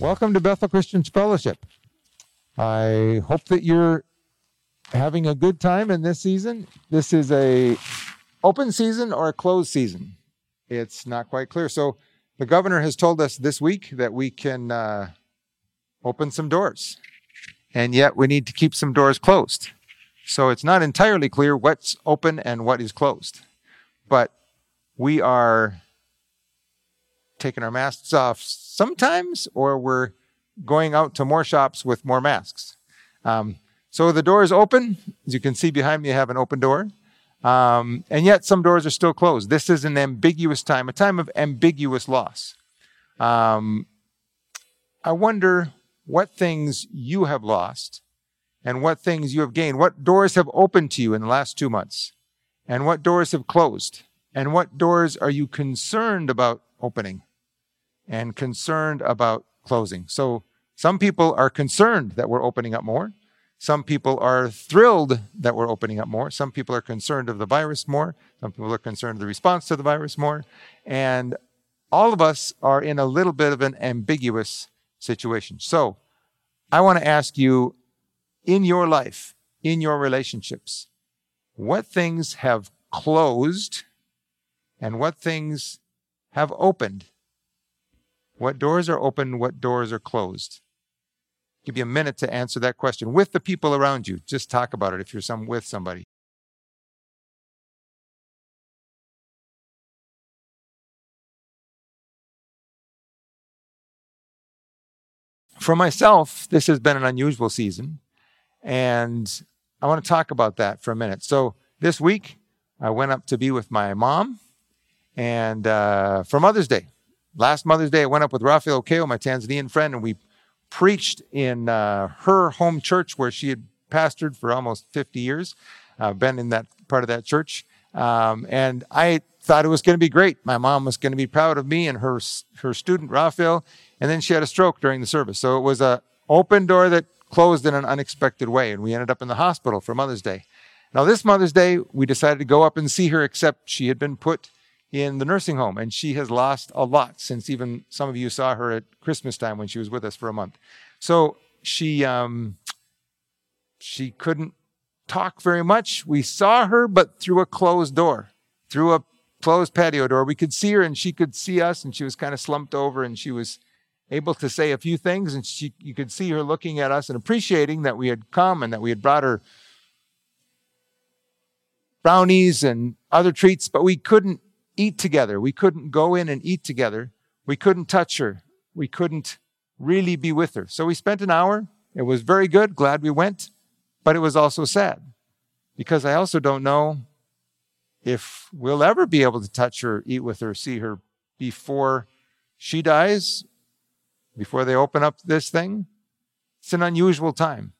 Welcome to Bethel Christian Fellowship. I hope that you're having a good time in this season. This is a open season or a closed season. It's not quite clear. So the governor has told us this week that we can uh, open some doors, and yet we need to keep some doors closed. So it's not entirely clear what's open and what is closed. But we are taking our masks off sometimes, or we're going out to more shops with more masks. Um, so the door is open. As you can see behind me, I have an open door. Um, and yet some doors are still closed. This is an ambiguous time, a time of ambiguous loss. Um, I wonder what things you have lost and what things you have gained. What doors have opened to you in the last two months? And what doors have closed? And what doors are you concerned about opening and concerned about closing? So some people are concerned that we're opening up more. Some people are thrilled that we're opening up more. Some people are concerned of the virus more. Some people are concerned of the response to the virus more. And all of us are in a little bit of an ambiguous situation. So I want to ask you in your life, in your relationships, what things have closed and what things have opened? What doors are open? What doors are closed? give you a minute to answer that question with the people around you. Just talk about it if you're some with somebody. For myself, this has been an unusual season, and I want to talk about that for a minute. So, this week, I went up to be with my mom, and uh, for Mother's Day, last Mother's Day, I went up with Rafael Okeo, my Tanzanian friend, and we preached in uh, her home church where she had pastored for almost 50 years, uh, been in that part of that church. Um, and I thought it was going to be great. My mom was going to be proud of me and her, her student, Raphael. And then she had a stroke during the service. So it was a open door that closed in an unexpected way. And we ended up in the hospital for Mother's Day. Now, this Mother's Day, we decided to go up and see her, except she had been put in the nursing home, and she has lost a lot since even some of you saw her at Christmas time when she was with us for a month. So she um, she couldn't talk very much. We saw her, but through a closed door, through a closed patio door. We could see her, and she could see us, and she was kind of slumped over, and she was able to say a few things, and she you could see her looking at us and appreciating that we had come and that we had brought her brownies and other treats, but we couldn't eat together. We couldn't go in and eat together. We couldn't touch her. We couldn't really be with her. So we spent an hour. It was very good. Glad we went. But it was also sad because I also don't know if we'll ever be able to touch her, eat with her, see her before she dies, before they open up this thing. It's an unusual time.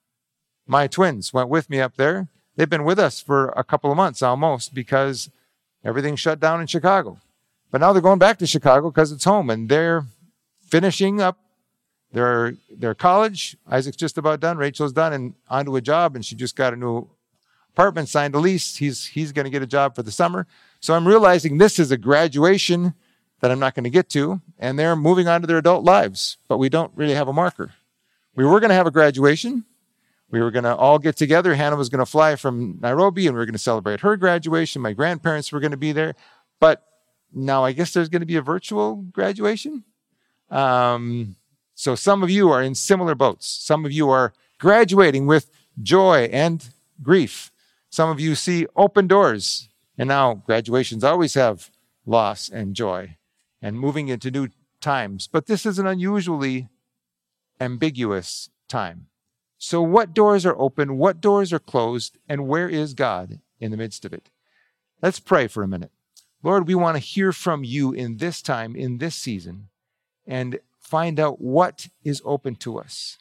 My twins went with me up there. They've been with us for a couple of months almost because Everything shut down in Chicago. But now they're going back to Chicago because it's home and they're finishing up their their college. Isaac's just about done. Rachel's done and onto a job, and she just got a new apartment, signed a lease. He's he's going to get a job for the summer. So I'm realizing this is a graduation that I'm not going to get to, and they're moving on to their adult lives. But we don't really have a marker. We were going to have a graduation, we were going to all get together. Hannah was going to fly from Nairobi and we were going to celebrate her graduation. My grandparents were going to be there. But now I guess there's going to be a virtual graduation. Um, so some of you are in similar boats. Some of you are graduating with joy and grief. Some of you see open doors. And now graduations always have loss and joy and moving into new times. But this is an unusually ambiguous time. So, what doors are open? What doors are closed? And where is God in the midst of it? Let's pray for a minute. Lord, we want to hear from you in this time, in this season, and find out what is open to us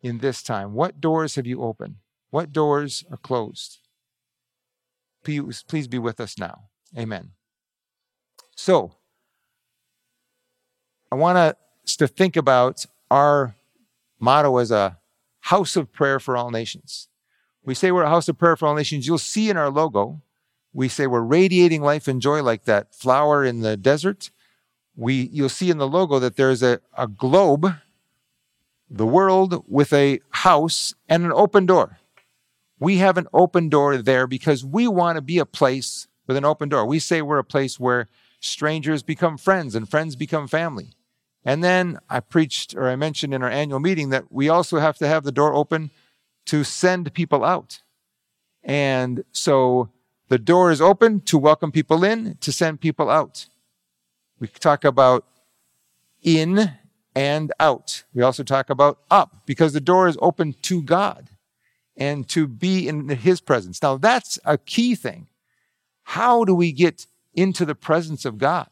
in this time. What doors have you opened? What doors are closed? Please, please be with us now. Amen. So, I want us to think about our motto as a house of prayer for all nations. We say we're a house of prayer for all nations. You'll see in our logo, we say we're radiating life and joy like that flower in the desert. We, you'll see in the logo that there's a, a globe the world with a house and an open door. We have an open door there because we want to be a place with an open door. We say we're a place where strangers become friends and friends become family. And then I preached or I mentioned in our annual meeting that we also have to have the door open to send people out. And so the door is open to welcome people in, to send people out. We talk about in and out. We also talk about up because the door is open to God and to be in his presence. Now that's a key thing. How do we get into the presence of God?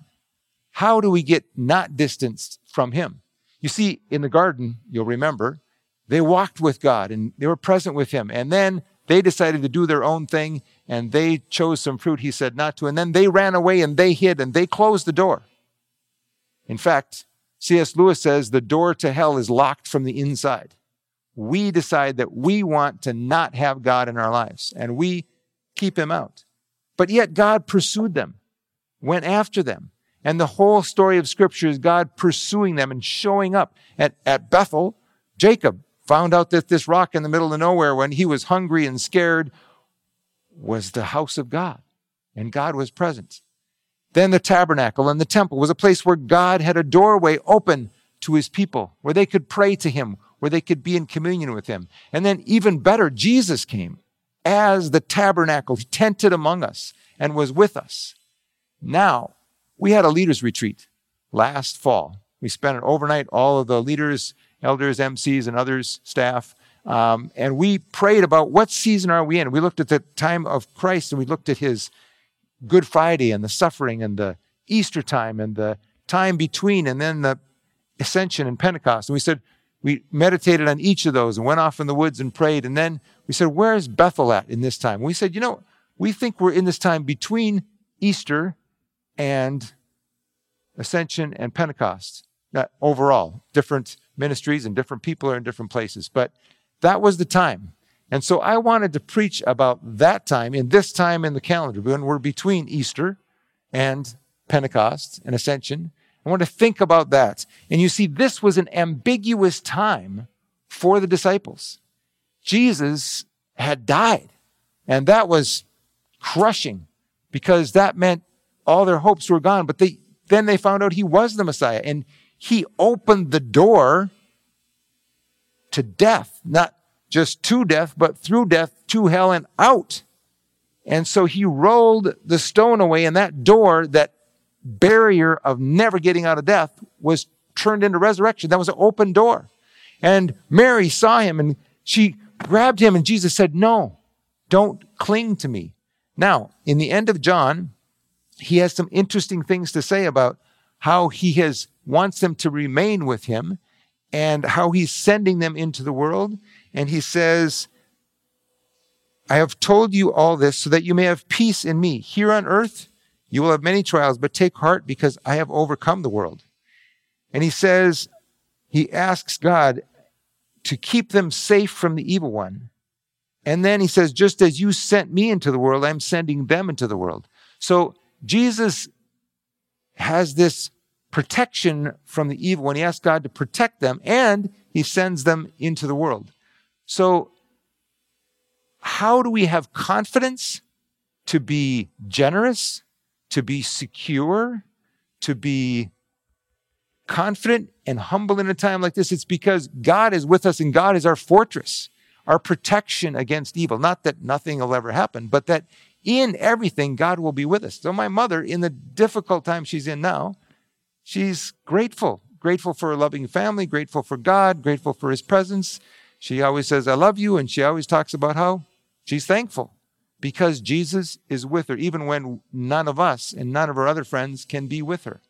How do we get not distanced from him? You see, in the garden, you'll remember, they walked with God and they were present with him. And then they decided to do their own thing and they chose some fruit he said not to. And then they ran away and they hid and they closed the door. In fact, C.S. Lewis says the door to hell is locked from the inside. We decide that we want to not have God in our lives and we keep him out. But yet God pursued them, went after them. And the whole story of scripture is God pursuing them and showing up. At, at Bethel, Jacob found out that this rock in the middle of nowhere when he was hungry and scared was the house of God and God was present. Then the tabernacle and the temple was a place where God had a doorway open to his people, where they could pray to him, where they could be in communion with him. And then even better, Jesus came as the tabernacle. Tented among us and was with us. Now, we had a leaders retreat last fall. We spent an overnight, all of the leaders, elders, MCs, and others, staff, um, and we prayed about what season are we in. We looked at the time of Christ and we looked at his Good Friday and the suffering and the Easter time and the time between and then the ascension and Pentecost. And we said, we meditated on each of those and went off in the woods and prayed. And then we said, where's Bethel at in this time? We said, you know, we think we're in this time between Easter and Ascension and Pentecost. Overall, different ministries and different people are in different places. But that was the time. And so I wanted to preach about that time in this time in the calendar when we're between Easter and Pentecost and Ascension. I want to think about that. And you see, this was an ambiguous time for the disciples. Jesus had died, and that was crushing because that meant all their hopes were gone. But they, then they found out he was the Messiah, and he opened the door to death, not just to death, but through death to hell and out. And so he rolled the stone away, and that door, that barrier of never getting out of death, was turned into resurrection. That was an open door. And Mary saw him and she grabbed him, and Jesus said, No, don't cling to me. Now, in the end of John, he has some interesting things to say about how he has wants them to remain with him and how he's sending them into the world. And he says, I have told you all this so that you may have peace in me. Here on earth, you will have many trials, but take heart because I have overcome the world. And he says, he asks God to keep them safe from the evil one. And then he says, just as you sent me into the world, I'm sending them into the world. So Jesus has this protection from the evil when he asks God to protect them and he sends them into the world. So, how do we have confidence to be generous, to be secure, to be confident and humble in a time like this? It's because God is with us and God is our fortress, our protection against evil. Not that nothing will ever happen, but that in everything, God will be with us. So, my mother, in the difficult time she's in now, she's grateful, grateful for a loving family, grateful for God, grateful for his presence. She always says, I love you. And she always talks about how she's thankful because Jesus is with her, even when none of us and none of her other friends can be with her.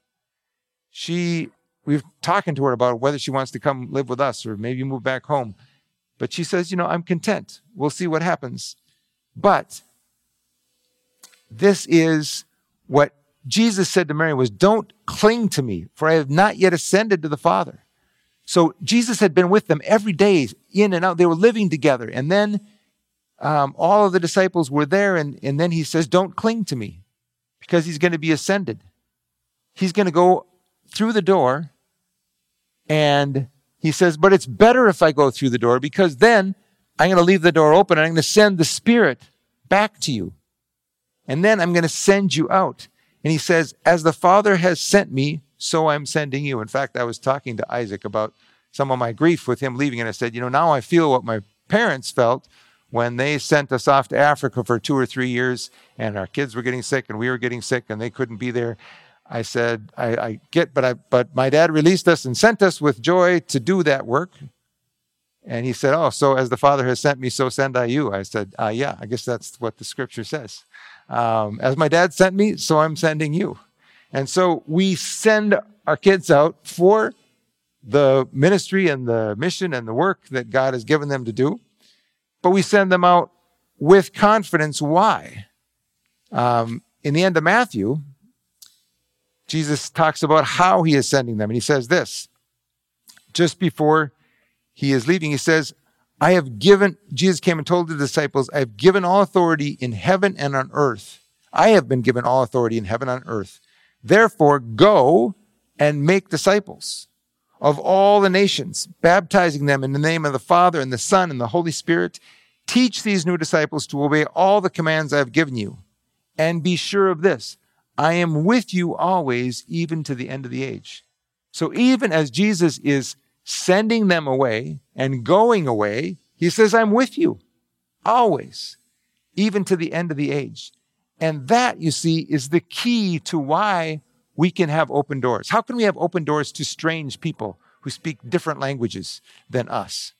She, we've talking to her about whether she wants to come live with us or maybe move back home. But she says, you know, I'm content. We'll see what happens. But this is what Jesus said to Mary was, Don't cling to me, for I have not yet ascended to the Father. So Jesus had been with them every day, in and out. They were living together. And then um, all of the disciples were there. And, and then he says, Don't cling to me, because he's going to be ascended. He's going to go through the door and He says, but it's better if I go through the door because then I'm going to leave the door open and I'm going to send the Spirit back to you. And then I'm going to send you out. And he says, as the Father has sent me, so I'm sending you. In fact, I was talking to Isaac about some of my grief with him leaving. And I said, you know, now I feel what my parents felt when they sent us off to Africa for two or three years and our kids were getting sick and we were getting sick and they couldn't be there. I said, I, I get, but I, but my dad released us and sent us with joy to do that work. And he said, Oh, so as the Father has sent me, so send I you. I said, uh, Yeah, I guess that's what the scripture says. Um, as my dad sent me, so I'm sending you. And so we send our kids out for the ministry and the mission and the work that God has given them to do, but we send them out with confidence. Why? Um, in the end of Matthew, Jesus talks about how he is sending them. And he says this just before he is leaving, he says, I have given, Jesus came and told the disciples, I have given all authority in heaven and on earth. I have been given all authority in heaven and on earth. Therefore, go and make disciples of all the nations, baptizing them in the name of the Father and the Son and the Holy Spirit. Teach these new disciples to obey all the commands I have given you. And be sure of this I am with you always, even to the end of the age. So even as Jesus is sending them away and going away, he says, I'm with you always, even to the end of the age. And that, you see, is the key to why we can have open doors. How can we have open doors to strange people who speak different languages than us?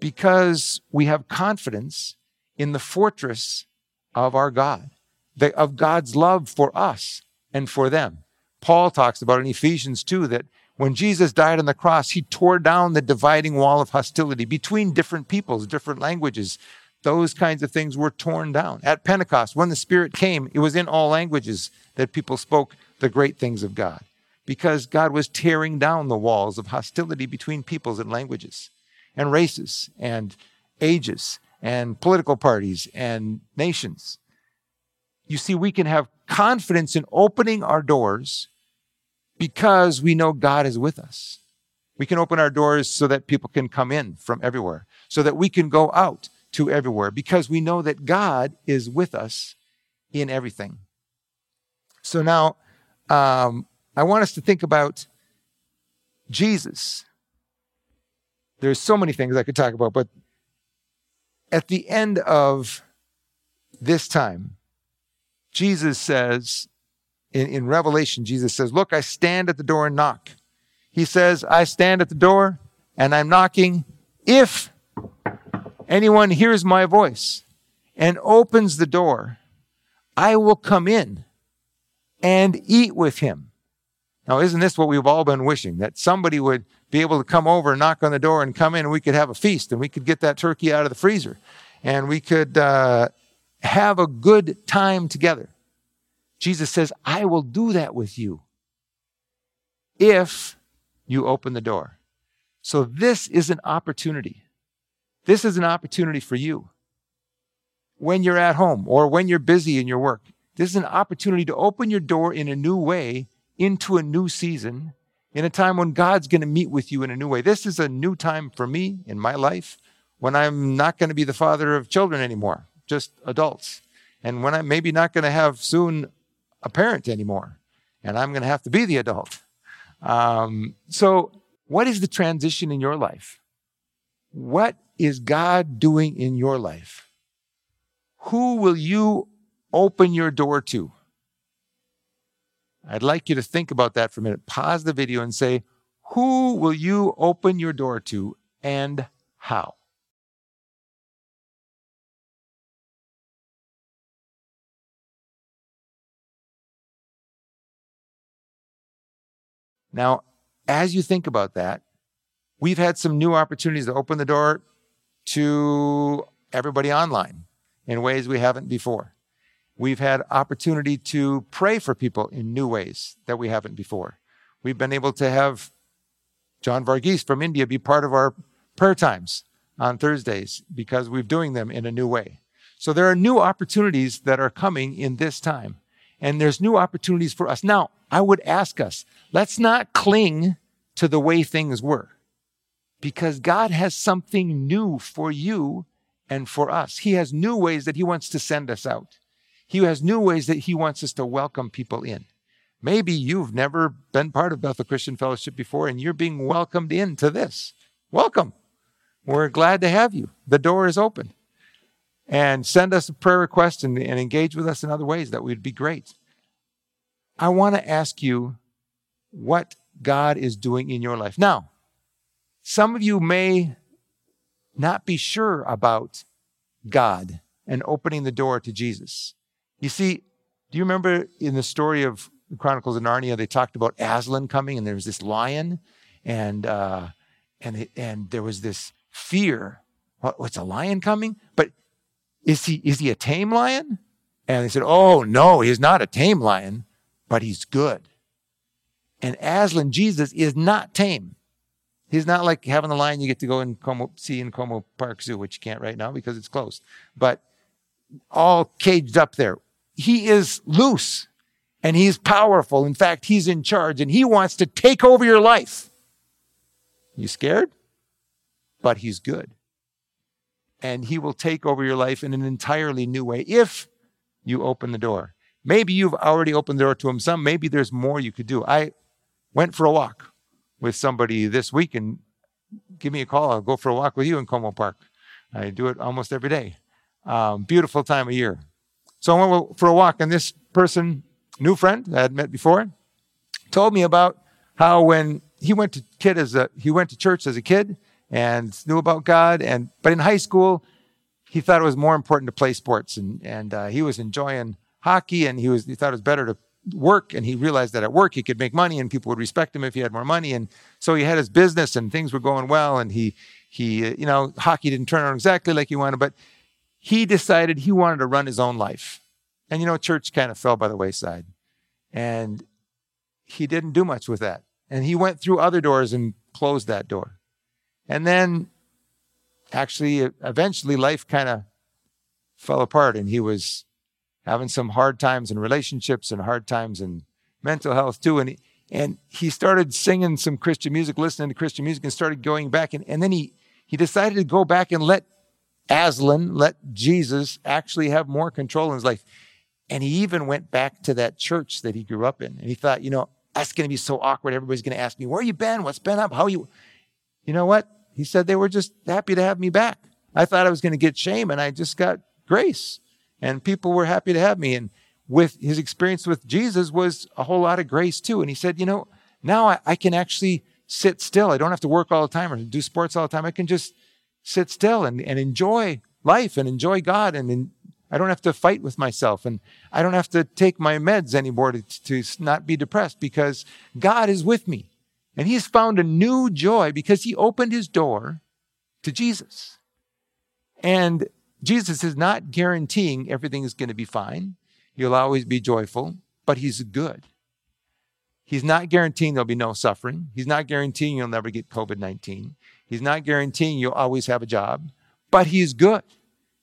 Because we have confidence in the fortress of our God the, of God's love for us and for them. Paul talks about in Ephesians 2 that when Jesus died on the cross, he tore down the dividing wall of hostility between different peoples, different languages. Those kinds of things were torn down. At Pentecost, when the Spirit came, it was in all languages that people spoke the great things of God because God was tearing down the walls of hostility between peoples and languages and races and ages and political parties and nations you see, we can have confidence in opening our doors because we know God is with us. We can open our doors so that people can come in from everywhere, so that we can go out to everywhere because we know that God is with us in everything. So now, um, I want us to think about Jesus. There's so many things I could talk about, but at the end of this time, Jesus says, in, in Revelation, Jesus says, Look, I stand at the door and knock. He says, I stand at the door and I'm knocking. If anyone hears my voice and opens the door, I will come in and eat with him. Now, isn't this what we've all been wishing? That somebody would be able to come over and knock on the door and come in and we could have a feast and we could get that turkey out of the freezer and we could uh, have a good time together. Jesus says, I will do that with you if you open the door. So this is an opportunity. This is an opportunity for you. When you're at home or when you're busy in your work, this is an opportunity to open your door in a new way into a new season, in a time when God's going to meet with you in a new way. This is a new time for me in my life when I'm not going to be the father of children anymore just adults. And when I'm maybe not going to have soon a parent anymore, and I'm going to have to be the adult. Um, so, what is the transition in your life? What is God doing in your life? Who will you open your door to? I'd like you to think about that for a minute. Pause the video and say, Who will you open your door to and how? Now, as you think about that, we've had some new opportunities to open the door to everybody online in ways we haven't before. We've had opportunity to pray for people in new ways that we haven't before. We've been able to have John Varghese from India be part of our prayer times on Thursdays because we're doing them in a new way. So there are new opportunities that are coming in this time. And there's new opportunities for us. Now, I would ask us, let's not cling to the way things were. because God has something new for you and for us. He has new ways that He wants to send us out. He has new ways that He wants us to welcome people in. Maybe you've never been part of Bethel Christian Fellowship before and you're being welcomed into this. Welcome. We're glad to have you. The door is open. And send us a prayer request and, and engage with us in other ways. That would be great. I want to ask you what God is doing in your life. Now, some of you may not be sure about God and opening the door to Jesus. You see, do you remember in the story of the Chronicles of Narnia, they talked about Aslan coming, and there was this lion, and uh, and and there was this fear. What, what's a lion coming? But is he is he a tame lion? And they said, Oh no, he's not a tame lion, but he's good. And Aslan Jesus is not tame. He's not like having the lion you get to go and Como, see in Como Park Zoo, which you can't right now because it's closed. But all caged up there. He is loose and he's powerful. In fact, he's in charge and he wants to take over your life. You scared? But he's good. And he will take over your life in an entirely new way if you open the door. Maybe you've already opened the door to him some. Maybe there's more you could do. I went for a walk with somebody this week and give me a call. I'll go for a walk with you in Como Park. I do it almost every day. Um, beautiful time of year. So I went for a walk, and this person, new friend I had met before, told me about how when he went to kid as a he went to church as a kid and knew about God, and but in high school he thought it was more important to play sports, and and uh, he was enjoying hockey, and he was he thought it was better to work. And he realized that at work he could make money and people would respect him if he had more money. And so he had his business and things were going well. And he he you know hockey didn't turn out exactly like he wanted but he decided he wanted to run his own life. And you know church kind of fell by the wayside. And he didn't do much with that. And he went through other doors and closed that door and then actually eventually life kind of fell apart and he was having some hard times in relationships and hard times in mental health too. And he, and he started singing some Christian music, listening to Christian music, and started going back. And, and then he, he decided to go back and let Aslan, let Jesus actually have more control in his life. And he even went back to that church that he grew up in. And he thought, you know, that's going to be so awkward. Everybody's going to ask me, where you been? What's been up? How you? You know what? He said they were just happy to have me back. I thought I was going to get shame, and I just got grace and people were happy to have me. And with his experience with Jesus was a whole lot of grace too. And he said, you know, now I, I can actually sit still. I don't have to work all the time or do sports all the time. I can just sit still and, and enjoy life and enjoy God. And, and I don't have to fight with myself. And I don't have to take my meds anymore to, to not be depressed because God is with me. And he's found a new joy because he opened his door to Jesus. And Jesus is not guaranteeing everything is going to be fine. You'll always be joyful, but he's good. He's not guaranteeing there'll be no suffering. He's not guaranteeing you'll never get COVID 19. He's not guaranteeing you'll always have a job, but he's good.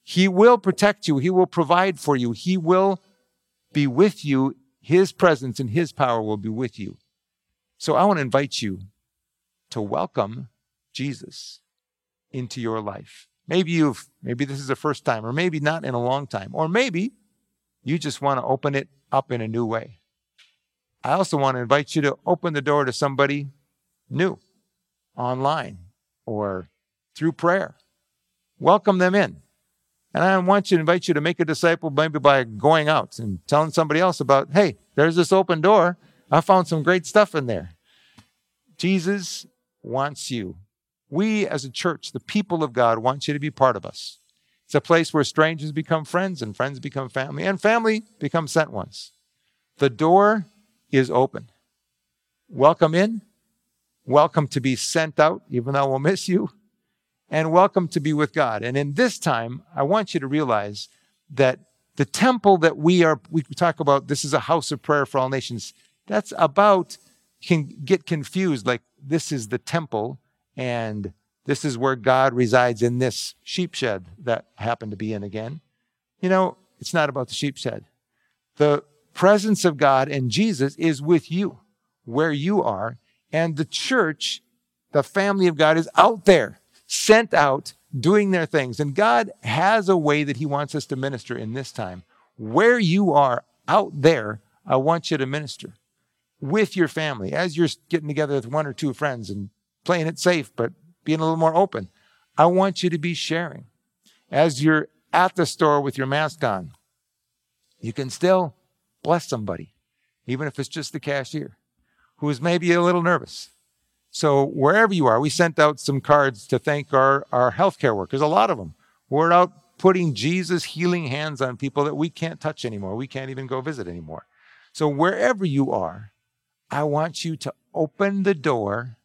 He will protect you. He will provide for you. He will be with you. His presence and his power will be with you. So I want to invite you to welcome Jesus into your life. Maybe you've, maybe this is the first time, or maybe not in a long time, or maybe you just want to open it up in a new way. I also want to invite you to open the door to somebody new online or through prayer. Welcome them in. And I want you to invite you to make a disciple maybe by going out and telling somebody else about, hey, there's this open door. I found some great stuff in there. Jesus wants you we as a church, the people of God, want you to be part of us. It's a place where strangers become friends and friends become family and family become sent ones. The door is open. Welcome in. Welcome to be sent out, even though we'll miss you. And welcome to be with God. And in this time, I want you to realize that the temple that we are, we talk about, this is a house of prayer for all nations. That's about, can get confused like this is the temple and this is where God resides in this sheep shed that happened to be in again. You know, it's not about the sheep shed. The presence of God and Jesus is with you where you are. And the church The family of God is out there, sent out, doing their things. And God has a way that He wants us to minister in this time. Where you are out there, I want you to minister with your family as you're getting together with one or two friends and playing it safe, but being a little more open. I want you to be sharing. As you're at the store with your mask on, you can still bless somebody, even if it's just the cashier who is maybe a little nervous. So wherever you are, we sent out some cards to thank our, our healthcare workers, a lot of them. We're out putting Jesus' healing hands on people that we can't touch anymore. We can't even go visit anymore. So wherever you are, I want you to open the door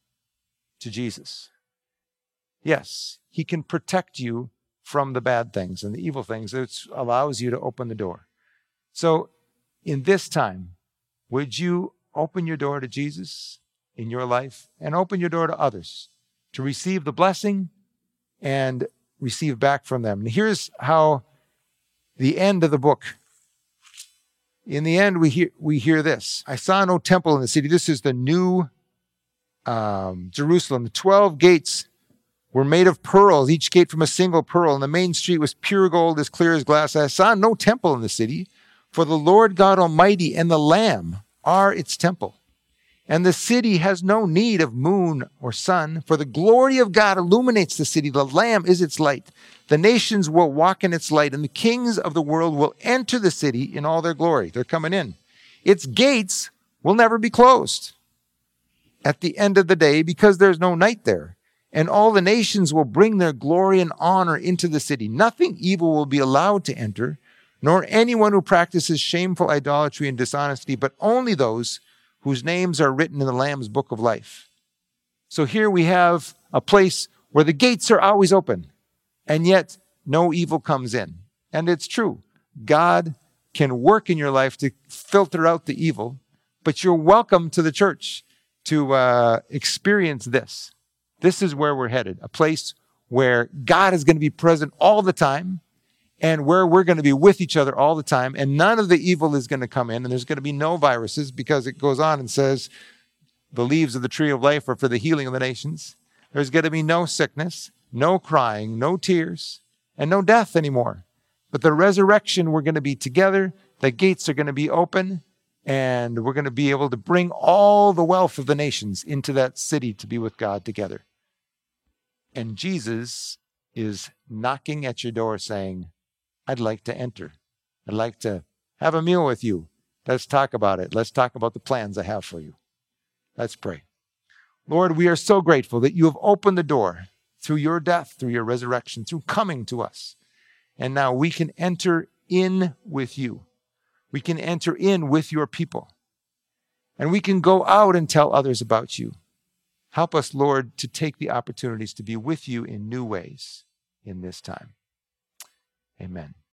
to Jesus. Yes, he can protect you from the bad things and the evil things. It allows you to open the door. So in this time, would you open your door to Jesus in your life and open your door to others to receive the blessing and receive back from them? And here's how the end of the book. In the end, we hear, we hear this I saw no temple in the city. This is the new um, Jerusalem. The 12 gates were made of pearls, each gate from a single pearl, and the main street was pure gold as clear as glass. I saw no temple in the city, for the Lord God Almighty and the Lamb are its temple. And the city has no need of moon or sun, for the glory of God illuminates the city. The Lamb is its light. The nations will walk in its light, and the kings of the world will enter the city in all their glory. They're coming in. Its gates will never be closed at the end of the day because there's no night there. And all the nations will bring their glory and honor into the city. Nothing evil will be allowed to enter, nor anyone who practices shameful idolatry and dishonesty, but only those whose names are written in the Lamb's book of life. So here we have a place where the gates are always open, and yet no evil comes in. And it's true. God can work in your life to filter out the evil, but you're welcome to the church to uh, experience this. This is where we're headed a place where God is going to be present all the time and where we're going to be with each other all the time, and none of the evil is going to come in, and there's going to be no viruses because it goes on and says, the leaves of the tree of life are for the healing of the nations. There's going to be no sickness, no crying, no tears, and no death anymore. But the resurrection, we're going to be together, the gates are going to be open, and we're going to be able to bring all the wealth of the nations into that city to be with God together. And Jesus is knocking at your door saying, I'd like to enter. I'd like to have a meal with you. Let's talk about it. Let's talk about the plans I have for you. Let's pray. Lord, we are so grateful that you have opened the door through your death, through your resurrection, through coming to us. And now we can enter in with you. We can enter in with your people. And we can go out and tell others about you. Help us, Lord, to take the opportunities to be with you in new ways in this time. Amen.